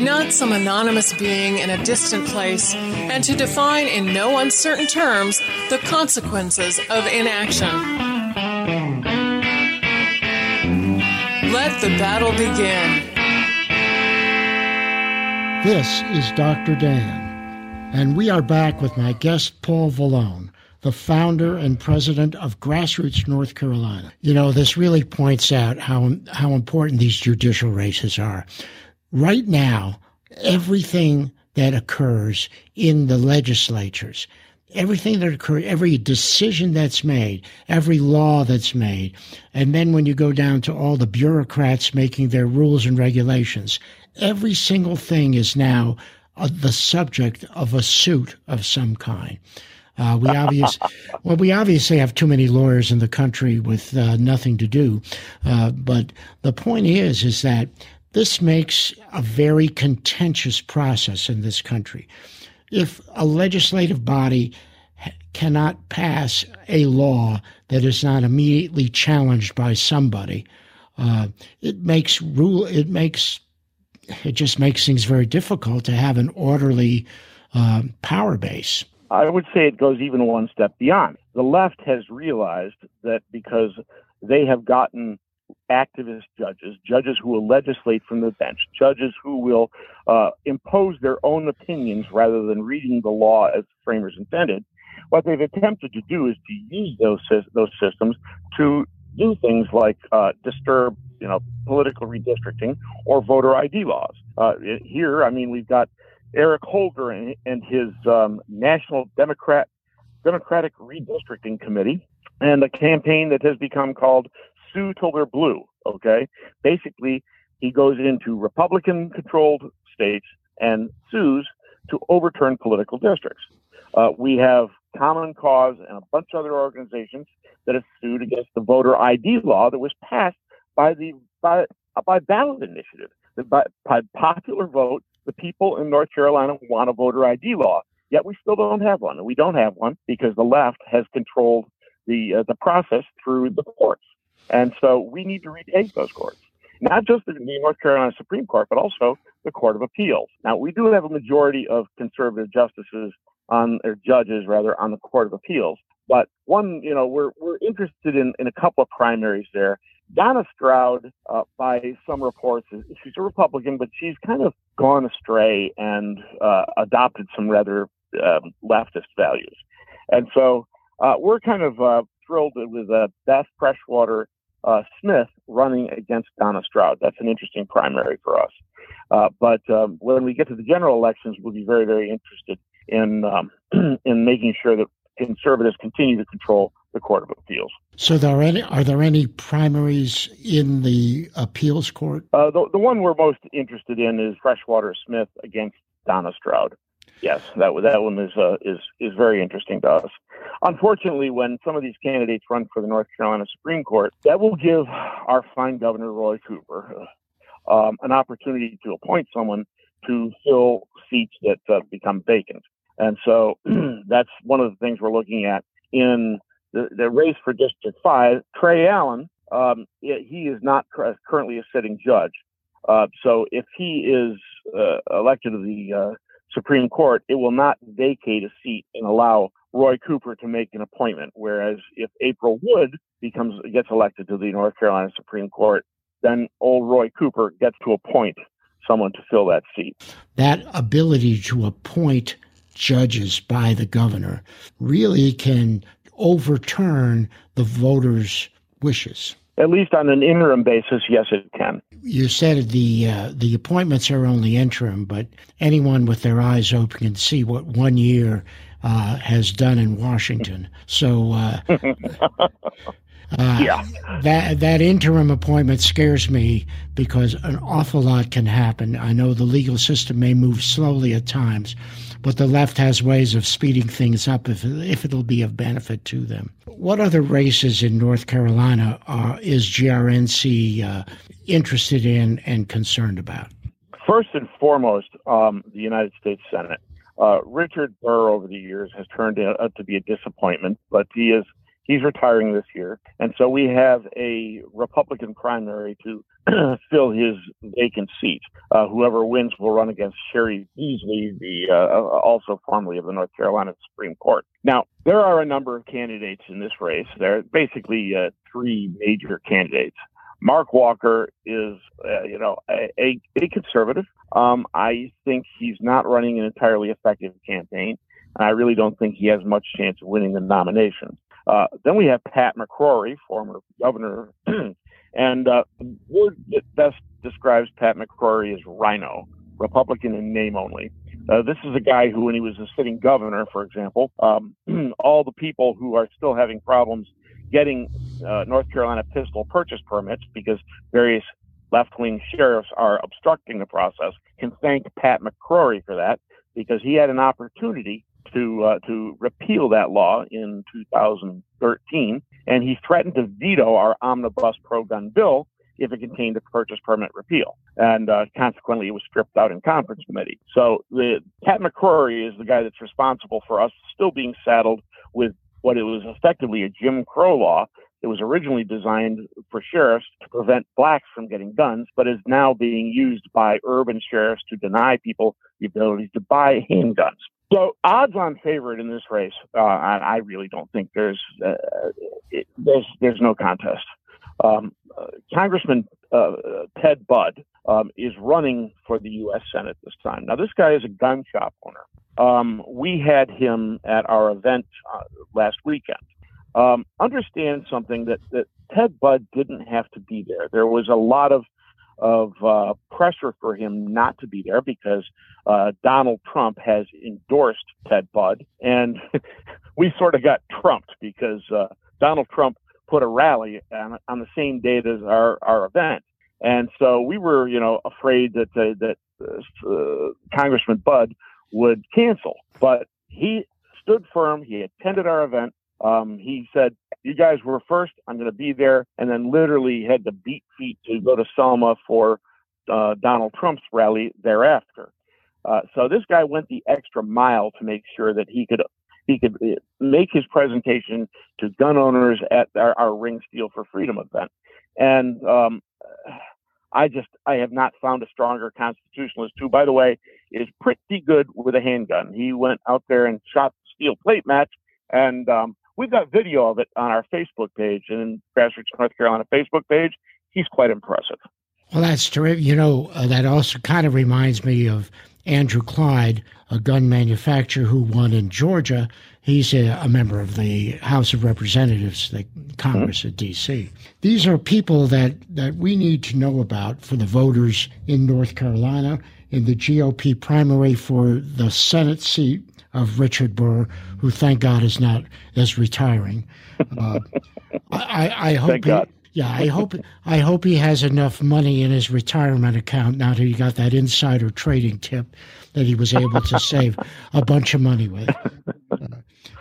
not some anonymous being in a distant place, and to define in no uncertain terms the consequences of inaction. Let the battle begin. This is Dr. Dan, and we are back with my guest, Paul Valone the founder and president of Grassroots North Carolina. You know, this really points out how how important these judicial races are right now, everything that occurs in the legislatures, everything that occurs, every decision that's made, every law that's made, and then when you go down to all the bureaucrats making their rules and regulations, every single thing is now uh, the subject of a suit of some kind. Uh, we obvious, well, we obviously have too many lawyers in the country with uh, nothing to do. Uh, but the point is, is that this makes a very contentious process in this country. If a legislative body cannot pass a law that is not immediately challenged by somebody, uh, it makes rule. It makes it just makes things very difficult to have an orderly uh, power base. I would say it goes even one step beyond. The left has realized that because they have gotten activist judges, judges who will legislate from the bench, judges who will uh, impose their own opinions rather than reading the law as framers intended. What they've attempted to do is to use those those systems to do things like uh, disturb, you know, political redistricting or voter ID laws. Uh, here, I mean, we've got Eric Holder and, and his um, National Democrat Democratic Redistricting Committee, and a campaign that has become called sue till they're blue. Okay. Basically, he goes into Republican controlled states and sues to overturn political districts. Uh, we have Common Cause and a bunch of other organizations that have sued against the voter ID law that was passed by the by, by ballot initiative. By, by popular vote, the people in North Carolina want a voter ID law. Yet we still don't have one, and we don't have one because the left has controlled the uh, the process through the courts. And so we need to retake those courts, not just the North Carolina Supreme Court, but also the Court of Appeals. Now, we do have a majority of conservative justices on, or judges rather, on the Court of Appeals. But one, you know, we're, we're interested in, in a couple of primaries there. Donna Stroud, uh, by some reports, she's a Republican, but she's kind of gone astray and uh, adopted some rather um, leftist values. And so uh, we're kind of uh, thrilled with uh, Beth Freshwater uh, Smith running against Donna Stroud. That's an interesting primary for us. Uh, but um, when we get to the general elections, we'll be very, very interested in um, in making sure that conservatives continue to control the Court of Appeals. So, there are any are there any primaries in the appeals court? Uh, the the one we're most interested in is Freshwater Smith against Donna Stroud. Yes, that that one is uh, is is very interesting to us. Unfortunately, when some of these candidates run for the North Carolina Supreme Court, that will give our fine Governor Roy Cooper uh, um, an opportunity to appoint someone to fill seats that uh, become vacant. And so that's one of the things we're looking at in the, the race for District 5. Trey Allen, um, he is not currently a sitting judge. Uh, so if he is uh, elected to the uh, Supreme Court, it will not vacate a seat and allow Roy Cooper to make an appointment. Whereas if April Wood becomes gets elected to the North Carolina Supreme Court, then old Roy Cooper gets to appoint someone to fill that seat. That ability to appoint judges by the governor really can overturn the voters' wishes. At least on an interim basis, yes, it can. You said the uh, the appointments are only interim, but anyone with their eyes open can see what one year uh, has done in Washington. So. Uh, Uh, yeah. That that interim appointment scares me because an awful lot can happen. I know the legal system may move slowly at times, but the left has ways of speeding things up if if it'll be of benefit to them. What other races in North Carolina are, is GRNC uh, interested in and concerned about? First and foremost, um, the United States Senate. Uh, Richard Burr over the years has turned out to be a disappointment, but he is he's retiring this year, and so we have a Republican primary to fill his vacant seat. Uh, whoever wins will run against Cheri Beasley, the uh, also formerly of the North Carolina Supreme Court. Now, there are a number of candidates in this race. There are basically uh, three major candidates. Mark Walker is, uh, you know, a, a conservative. Um, I think he's not running an entirely effective campaign, and I really don't think he has much chance of winning the nomination. Uh, then we have Pat McCrory, former governor, and uh, the word that best describes Pat McCrory is RINO, Republican in name only. Uh, this is a guy who, when he was a sitting governor, for example, um, all the people who are still having problems getting uh, North Carolina pistol purchase permits because various left wing sheriffs are obstructing the process can thank Pat McCrory for that because he had an opportunity to uh, to repeal that law in 2013, and he threatened to veto our omnibus pro-gun bill if it contained a purchase permit repeal, and uh, consequently, it was stripped out in conference committee. So the Pat McCrory is the guy that's responsible for us still being saddled with what it was effectively a Jim Crow law it was originally designed for sheriffs to prevent blacks from getting guns, but is now being used by urban sheriffs to deny people the ability to buy handguns. So odds on favorite in this race, uh, I, I, really don't think there's uh, it, there's there's no contest. Um, uh, Congressman uh, Ted Budd um, is running for the U.S. Senate this time. Now this guy is a gun shop owner. Um, we had him at our event uh, last weekend. Um, understand something that, that Ted Budd didn't have to be there. There was a lot of of uh, pressure for him not to be there because uh, Donald Trump has endorsed Ted Budd, and we sort of got trumped because uh, Donald Trump put a rally on, on the same date as our, our event, and so we were, you know, afraid that uh, that uh, Congressman Budd would cancel, but he stood firm. He attended our event. Um, he said, "You guys were first. I'm going to be there," and then literally had to beat feet to go to Selma for uh, Donald Trump's rally thereafter. Uh, so this guy went the extra mile to make sure that he could he could uh, make his presentation to gun owners at our, our Ring Steel for Freedom event. And um, I just I have not found a stronger constitutionalist who, by the way, is pretty good with a handgun. He went out there and shot the steel plate match, and um, We've got video of it on our Facebook page and Grassroots North Carolina Facebook page. He's quite impressive. Well, that's terrific. You know, uh, that also kind of reminds me of Andrew Clyde, a gun manufacturer who won in Georgia. He's a, a member of the House of Representatives, the Congress mm-hmm. at D.C. These are people that, that we need to know about for the voters in North Carolina in the GOP primary for the Senate seat of Richard Burr, who thank God is not is retiring. Uh, I, I, hope. Thank he, God. Yeah, I hope I hope he has enough money in his retirement account now that he got that insider trading tip that he was able to save a bunch of money with. Uh,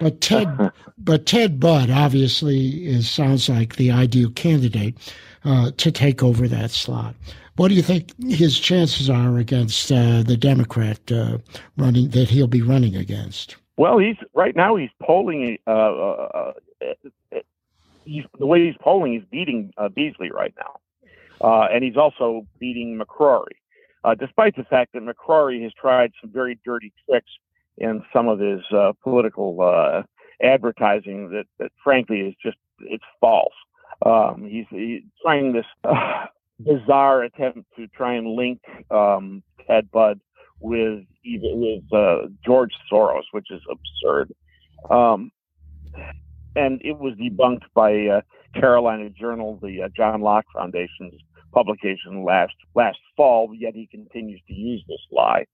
but Ted, but Ted Budd obviously is sounds like the ideal candidate uh, to take over that slot. What do you think his chances are against uh, the Democrat uh, running that he'll be running against? Well, he's right now he's polling. Uh, uh, uh he's the way he's polling, he's beating uh, Beasley right now, and he's also beating McCrory, despite the fact that McCrory has tried some very dirty tricks in some of his political advertising that, that, frankly, is just it's false. Um, he's, he's, trying this bizarre attempt to try and link um, Ted Budd with with uh, George Soros, which is absurd. Um, and it was debunked by uh, Carolina Journal, the uh, John Locke Foundation's publication last last fall. Yet he continues to use this lie.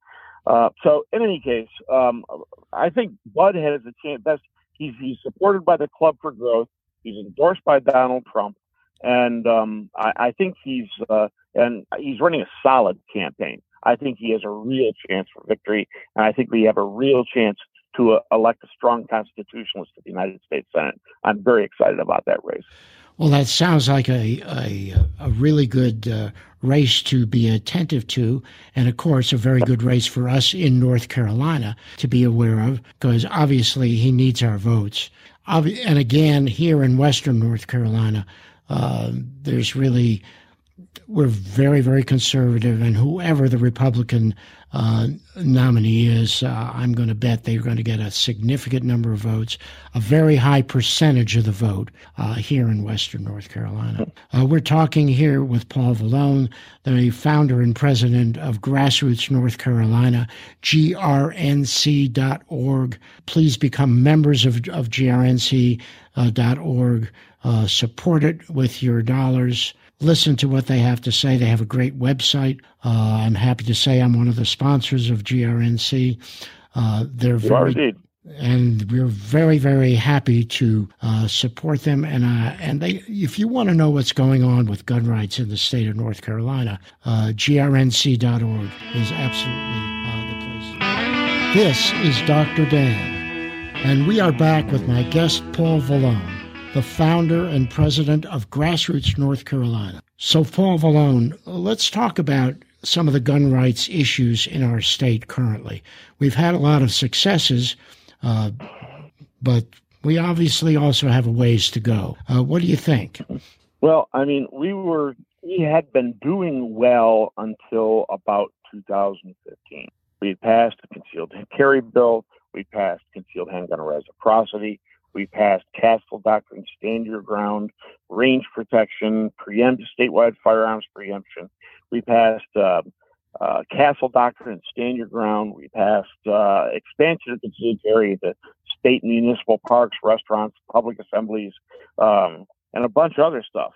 Uh, so, in any case, um, I think Budd has a chance. Best he's he's supported by the Club for Growth. He's endorsed by Donald Trump, and um, I, I, think he's uh, and he's running a solid campaign. I think he has a real chance for victory, and I think we have a real chance to uh, elect a strong constitutionalist to the United States Senate. I'm very excited about that race. Well, that sounds like a a, a really good uh, race to be attentive to, and of course, a very good race for us in North Carolina to be aware of, because obviously he needs our votes. And again, here in Western North Carolina, Uh, there's really we're very, very conservative, and whoever the Republican uh, nominee is, uh, I'm going to bet they're going to get a significant number of votes, a very high percentage of the vote uh, here in Western North Carolina. Uh, we're talking here with Paul Valone, the founder and president of Grassroots North Carolina, grnc.org. Please become members of, of grnc.org. Uh, support it with your dollars listen to what they have to say. They have a great website. Uh, I'm happy to say I'm one of the sponsors of GRNC. Uh, they're very, and we're very, very happy to uh, support them. And uh, and they, if you want to know what's going on with gun rights in the state of North Carolina, uh, grnc.org is absolutely uh, the place. This is Dr. Dan, and we are back with my guest Paul Valone the founder and president of Grassroots North Carolina. So, Paul Valone, let's talk about some of the gun rights issues in our state currently. We've had a lot of successes, uh, but we obviously also have a ways to go. Uh, what do you think? Well, I mean, we were we had been doing well until about 2015. We passed the concealed carry bill. We passed concealed handgun reciprocity. We passed Castle Doctrine, Stand Your Ground, Range Protection, preempt statewide firearms preemption. We passed uh, uh, Castle Doctrine, Stand Your Ground. We passed uh, expansion of concealed carry to state and municipal parks, restaurants, public assemblies, um, and a bunch of other stuff.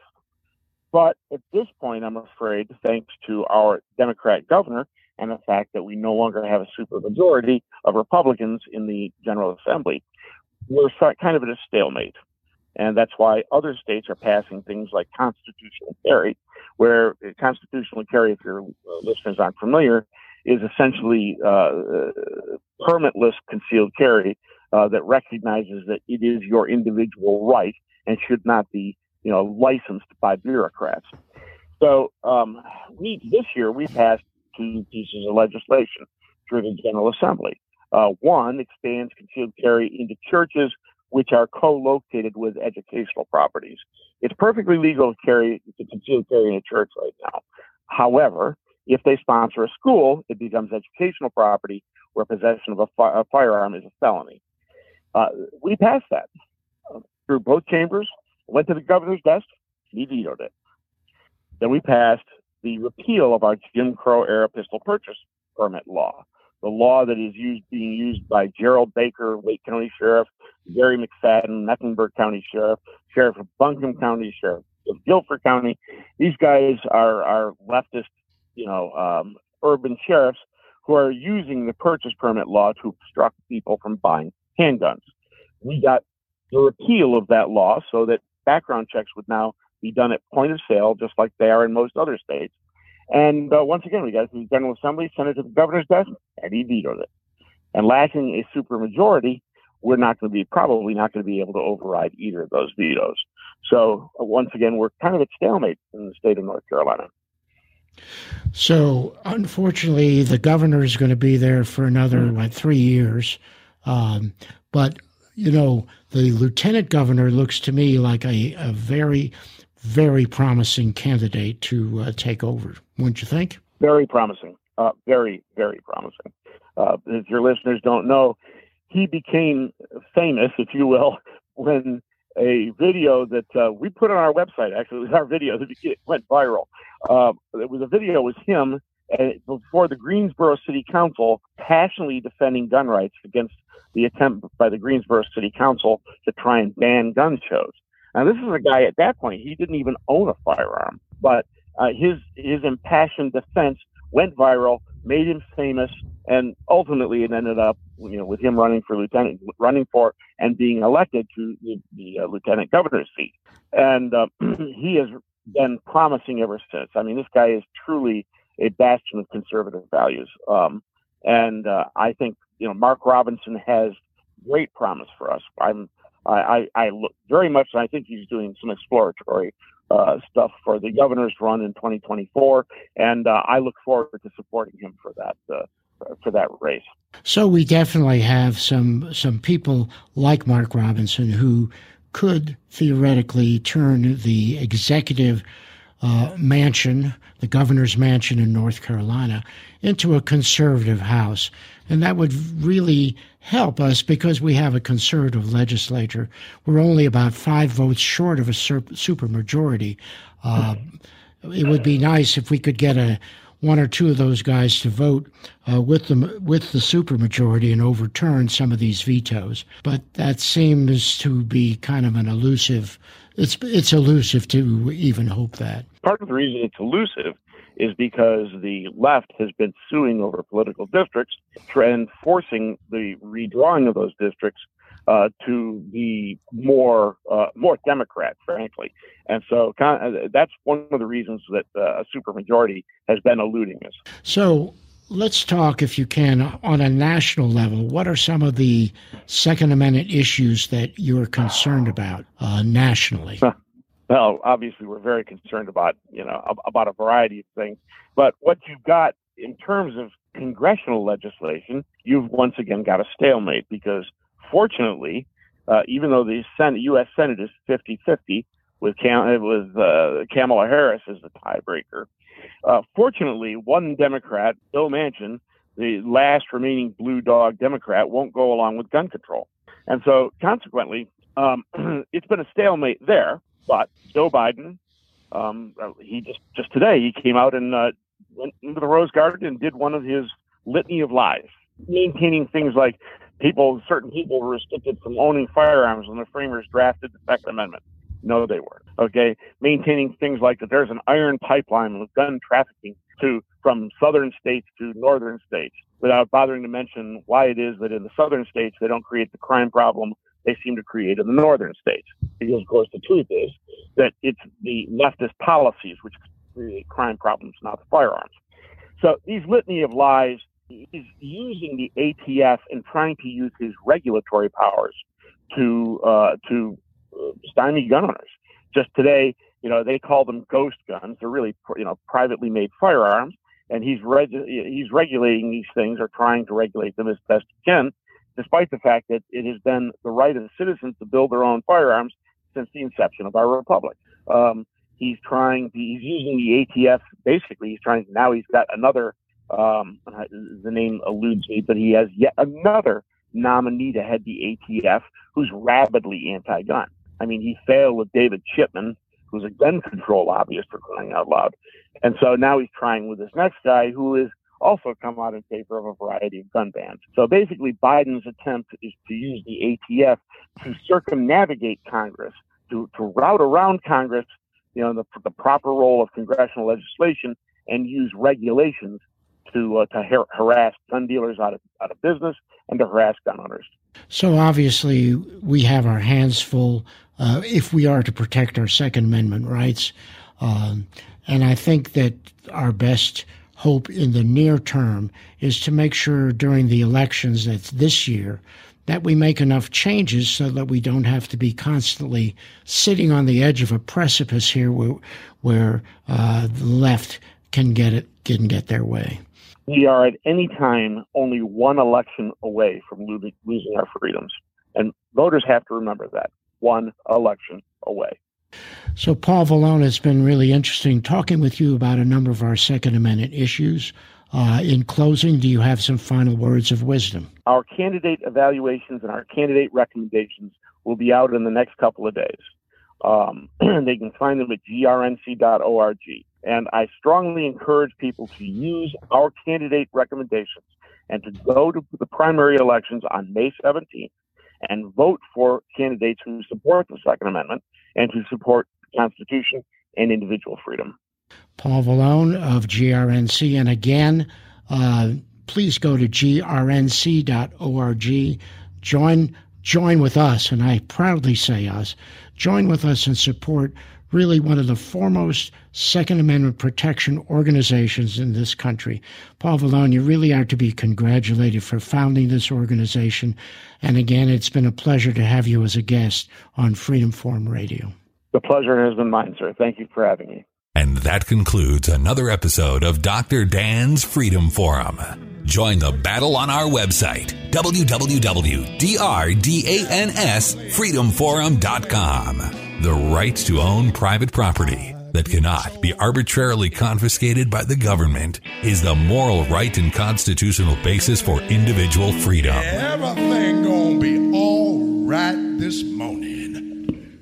But at this point, I'm afraid, thanks to our Democrat governor and the fact that we no longer have a supermajority of Republicans in the General Assembly, we're kind of at a stalemate. And that's why other states are passing things like constitutional carry, where constitutional carry, if your listeners aren't familiar, is essentially uh, uh, permitless concealed carry uh, that recognizes that it is your individual right and should not be, you know, licensed by bureaucrats. So um, we this year we passed two pieces of legislation through the General Assembly. Uh, one expands concealed carry into churches which are co-located with educational properties. It's perfectly legal to carry to conceal carry in a church right now. However, if they sponsor a school, it becomes educational property where possession of a, fi- a firearm is a felony. Uh, we passed that uh, through both chambers, went to the governor's desk, he vetoed it. Then we passed the repeal of our Jim Crow era pistol purchase permit law the law that is used being used by Gerald Baker, Wake County Sheriff, Garry McFadden, Mecklenburg County Sheriff, Sheriff of Buncombe County, Sheriff of Guilford County. These guys are are leftist, you know, um, urban sheriffs who are using the purchase permit law to obstruct people from buying handguns. We got the repeal of that law so that background checks would now be done at point of sale, just like they are in most other states. And uh, once again, we got it to the General Assembly, sent it to the governor's desk, and he vetoed it. And lacking a supermajority, we're not going to be probably not going to be able to override either of those vetoes. So uh, once again, we're kind of at stalemate in the state of North Carolina. So unfortunately, the governor is going to be there for another mm-hmm. what three years. Um, but you know, the lieutenant governor looks to me like a, a very very promising candidate to uh, take over, wouldn't you think? Very promising. Uh, very, very promising. Uh, if your listeners don't know, he became famous, if you will, when a video that uh, we put on our website, actually, was our video that went viral. Uh, it was a video with him uh, before the Greensboro City Council passionately defending gun rights against the attempt by the Greensboro City Council to try and ban gun shows. Now, this is a guy at that point, he didn't even own a firearm, but uh, his, his impassioned defense went viral, made him famous, and ultimately it ended up, you know, with him running for lieutenant, running for and being elected to the, the uh, lieutenant governor's seat. And uh, he has been promising ever since. I mean, this guy is truly a bastion of conservative values. Um, and uh, I think you know Mark Robinson has great promise for us. I'm I, I, I look very much. I think he's doing some exploratory uh, stuff for the governor's run in 2024, and uh, I look forward to supporting him for that uh, for that race. So we definitely have some some people like Mark Robinson who could theoretically turn the executive uh, mansion, the governor's mansion in North Carolina, into a conservative house. And that would really help us because we have a conservative legislature. We're only about five votes short of a supermajority. Uh, it would be nice if we could get a one or two of those guys to vote uh, with the with the supermajority and overturn some of these vetoes. But that seems to be kind of an elusive. It's it's elusive to even hope that. Part of the reason it's elusive is because the left has been suing over political districts and forcing the redrawing of those districts uh, to be more uh, more Democrat, frankly. And so uh, that's one of the reasons that uh, a supermajority has been eluding us. So let's talk, if you can, on a national level. What are some of the Second Amendment issues that you're concerned about uh, nationally? Well, obviously, we're very concerned about you know about a variety of things, but what you've got in terms of congressional legislation, you've once again got a stalemate because fortunately, uh, even though the Senate, U.S. Senate is 50-50 with Cam- with uh, Kamala Harris as the tiebreaker, uh, fortunately, one Democrat, Bill Manchin, the last remaining blue dog Democrat, won't go along with gun control, and so consequently, um, it's been a stalemate there. But Joe Biden, um, he just just today he came out and uh, went into the Rose Garden and did one of his litany of lies, maintaining things like people, certain people were restricted from owning firearms when the framers drafted the Second Amendment. No, they weren't. Okay, maintaining things like that. There's an iron pipeline with gun trafficking to from southern states to northern states, without bothering to mention why it is that in the southern states they don't create the crime problem they seem to create in the northern states. Because, of course, the truth is that it's the leftist policies which create crime problems, not the firearms. So these litany of lies, he's using the ATF and trying to use his regulatory powers to uh, to uh, stymie gun owners. Just today, you know, they call them ghost guns. They're really, you know, privately made firearms, and he's reg- he's regulating these things or trying to regulate them as best he can despite the fact that it has been the right of the citizens to build their own firearms since the inception of our republic. Um, he's trying, he's using the ATF. Basically, he's trying. Now he's got another. Um, the name eludes me, but he has yet another nominee to head the ATF who's rabidly anti-gun. I mean, he failed with David Chipman, who's a gun control lobbyist for crying out loud, and so now he's trying with this next guy who is also come out in favor of a variety of gun bans. So basically, Biden's attempt is to use the ATF to circumnavigate Congress, to, to route around Congress, you know, the, the proper role of congressional legislation and use regulations to uh, to har- harass gun dealers out of out of business and to harass gun owners. So obviously, we have our hands full uh, if we are to protect our Second Amendment rights, um, and I think that our best hope in the near term is to make sure during the elections that's this year that we make enough changes so that we don't have to be constantly sitting on the edge of a precipice here where, where uh, the left can get it didn't get their way. We are at any time only one election away from losing, losing our freedoms, and voters have to remember that one election away. So, Paul Valone, it's been really interesting talking with you about a number of our Second Amendment issues. Uh, in closing, do you have some final words of wisdom? Our candidate evaluations and our candidate recommendations will be out in the next couple of days. Um, they can find them at grnc.org. And I strongly encourage people to use our candidate recommendations and to go to the primary elections on May 17th and vote for candidates who support the Second Amendment and to support the Constitution and individual freedom. Paul Valone of GRNC. And again, uh, please go to grnc.org. Join, join with us, and I proudly say us, join with us and support really one of the foremost Second Amendment protection organizations in this country. Paul Valone, you really are to be congratulated for founding this organization. And again, it's been a pleasure to have you as a guest on Freedom Forum Radio. The pleasure has been mine, sir. Thank you for having me. And that concludes another episode of Dr. Dan's Freedom Forum. Join the battle on our website, www.drdansfreedomforum.com the right to own private property that cannot be arbitrarily confiscated by the government is the moral right and constitutional basis for individual freedom. Everything gonna be all right this morning.